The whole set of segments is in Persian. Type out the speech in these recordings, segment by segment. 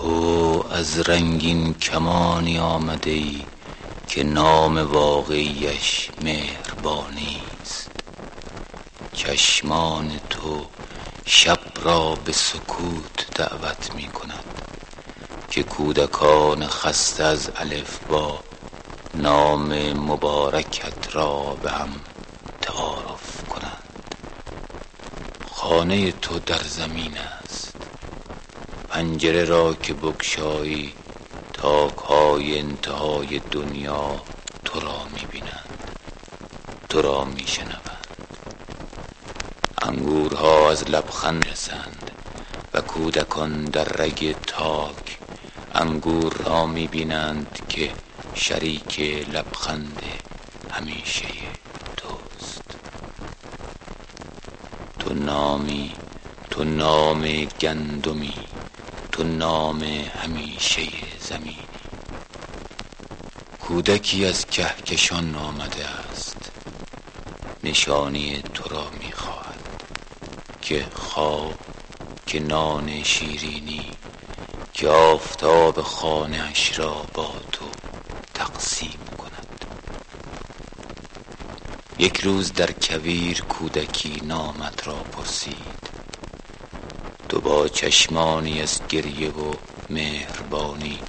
تو از رنگین کمانی آمده ای که نام واقعیش مهربانی است. چشمان تو شب را به سکوت دعوت می کند که کودکان خسته از الف با نام مبارکت را به هم تعارف کنند. خانه تو در زمین است. پنجره را که بگشایی تاک های انتهای دنیا تو را می بینند تو را می شنوند انگورها از لبخند رسند و کودکان در رگ تاک انگور را می بینند که شریک لبخند همیشه توست. تو نامی تو نام گندمی تو نام همیشه زمینی. کودکی از کهکشان آمده است نشانی تو را می‌خواهد. که خواب که نان شیرینی که آفتاب خانه اش را با تو تقسیم کند. یک روز در کویر کودکی نامت را پرسید. تو با چشمانی از گریه و مهربانی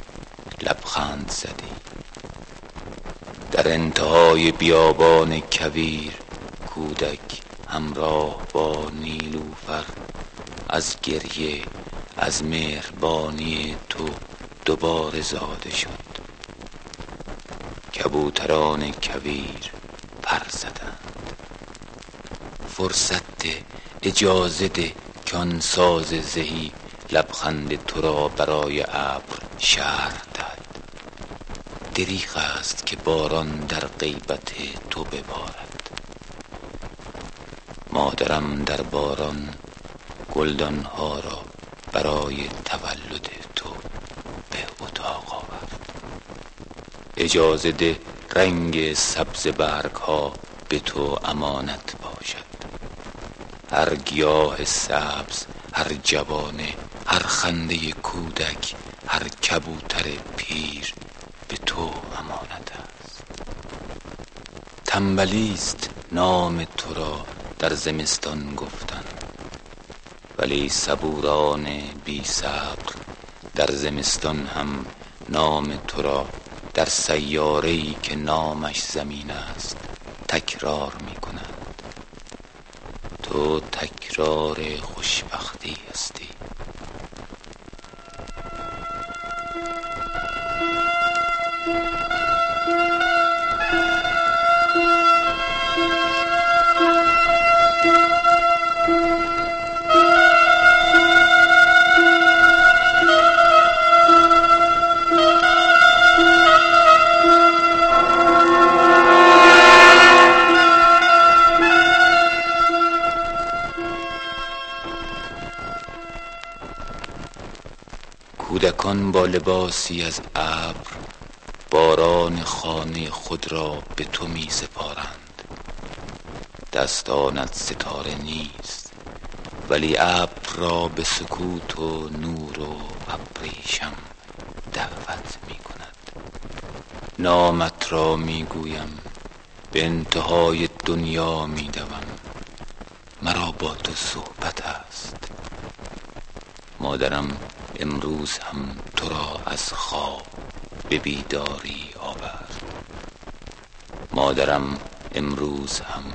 لبخند زدی. در انتهای بیابان کویر کودک همراه با نیلوفر از گریه از مهربانی تو دوباره زاده شد. کبوتران کویر پر زدند. فرصت اجازه ده کان ساز زهی لبخند تو را برای ابر شرح داد دریغ است که باران در غیبت تو ببارد. مادرم در باران گلدان ها را برای تولد تو به اتاق آورد. اجازه ده رنگ سبز برگ ها به تو امانت باشد هر گیاه سبز هر جوانه هر خنده کودک هر کبوتر پیر به تو امانت است. تنبلی است نام تو را در زمستان گفتن ولی صبوران بی صبر در زمستان هم نام تو را در سیاره ای که نامش زمین است تکرار می تکرار خوشبختی هستی. کودکان با لباسی از ابر باران خانه خود را به تو می سپارند. دستانت ستاره نیست ولی ابر را به سکوت و نور و ابریشم دعوت می کند. نامت را می گویم به انتهای دنیا می دوم. مرا با تو صحبت است. مادرم امروز هم تو را از خواب به بیداری آورد. مادرم امروز هم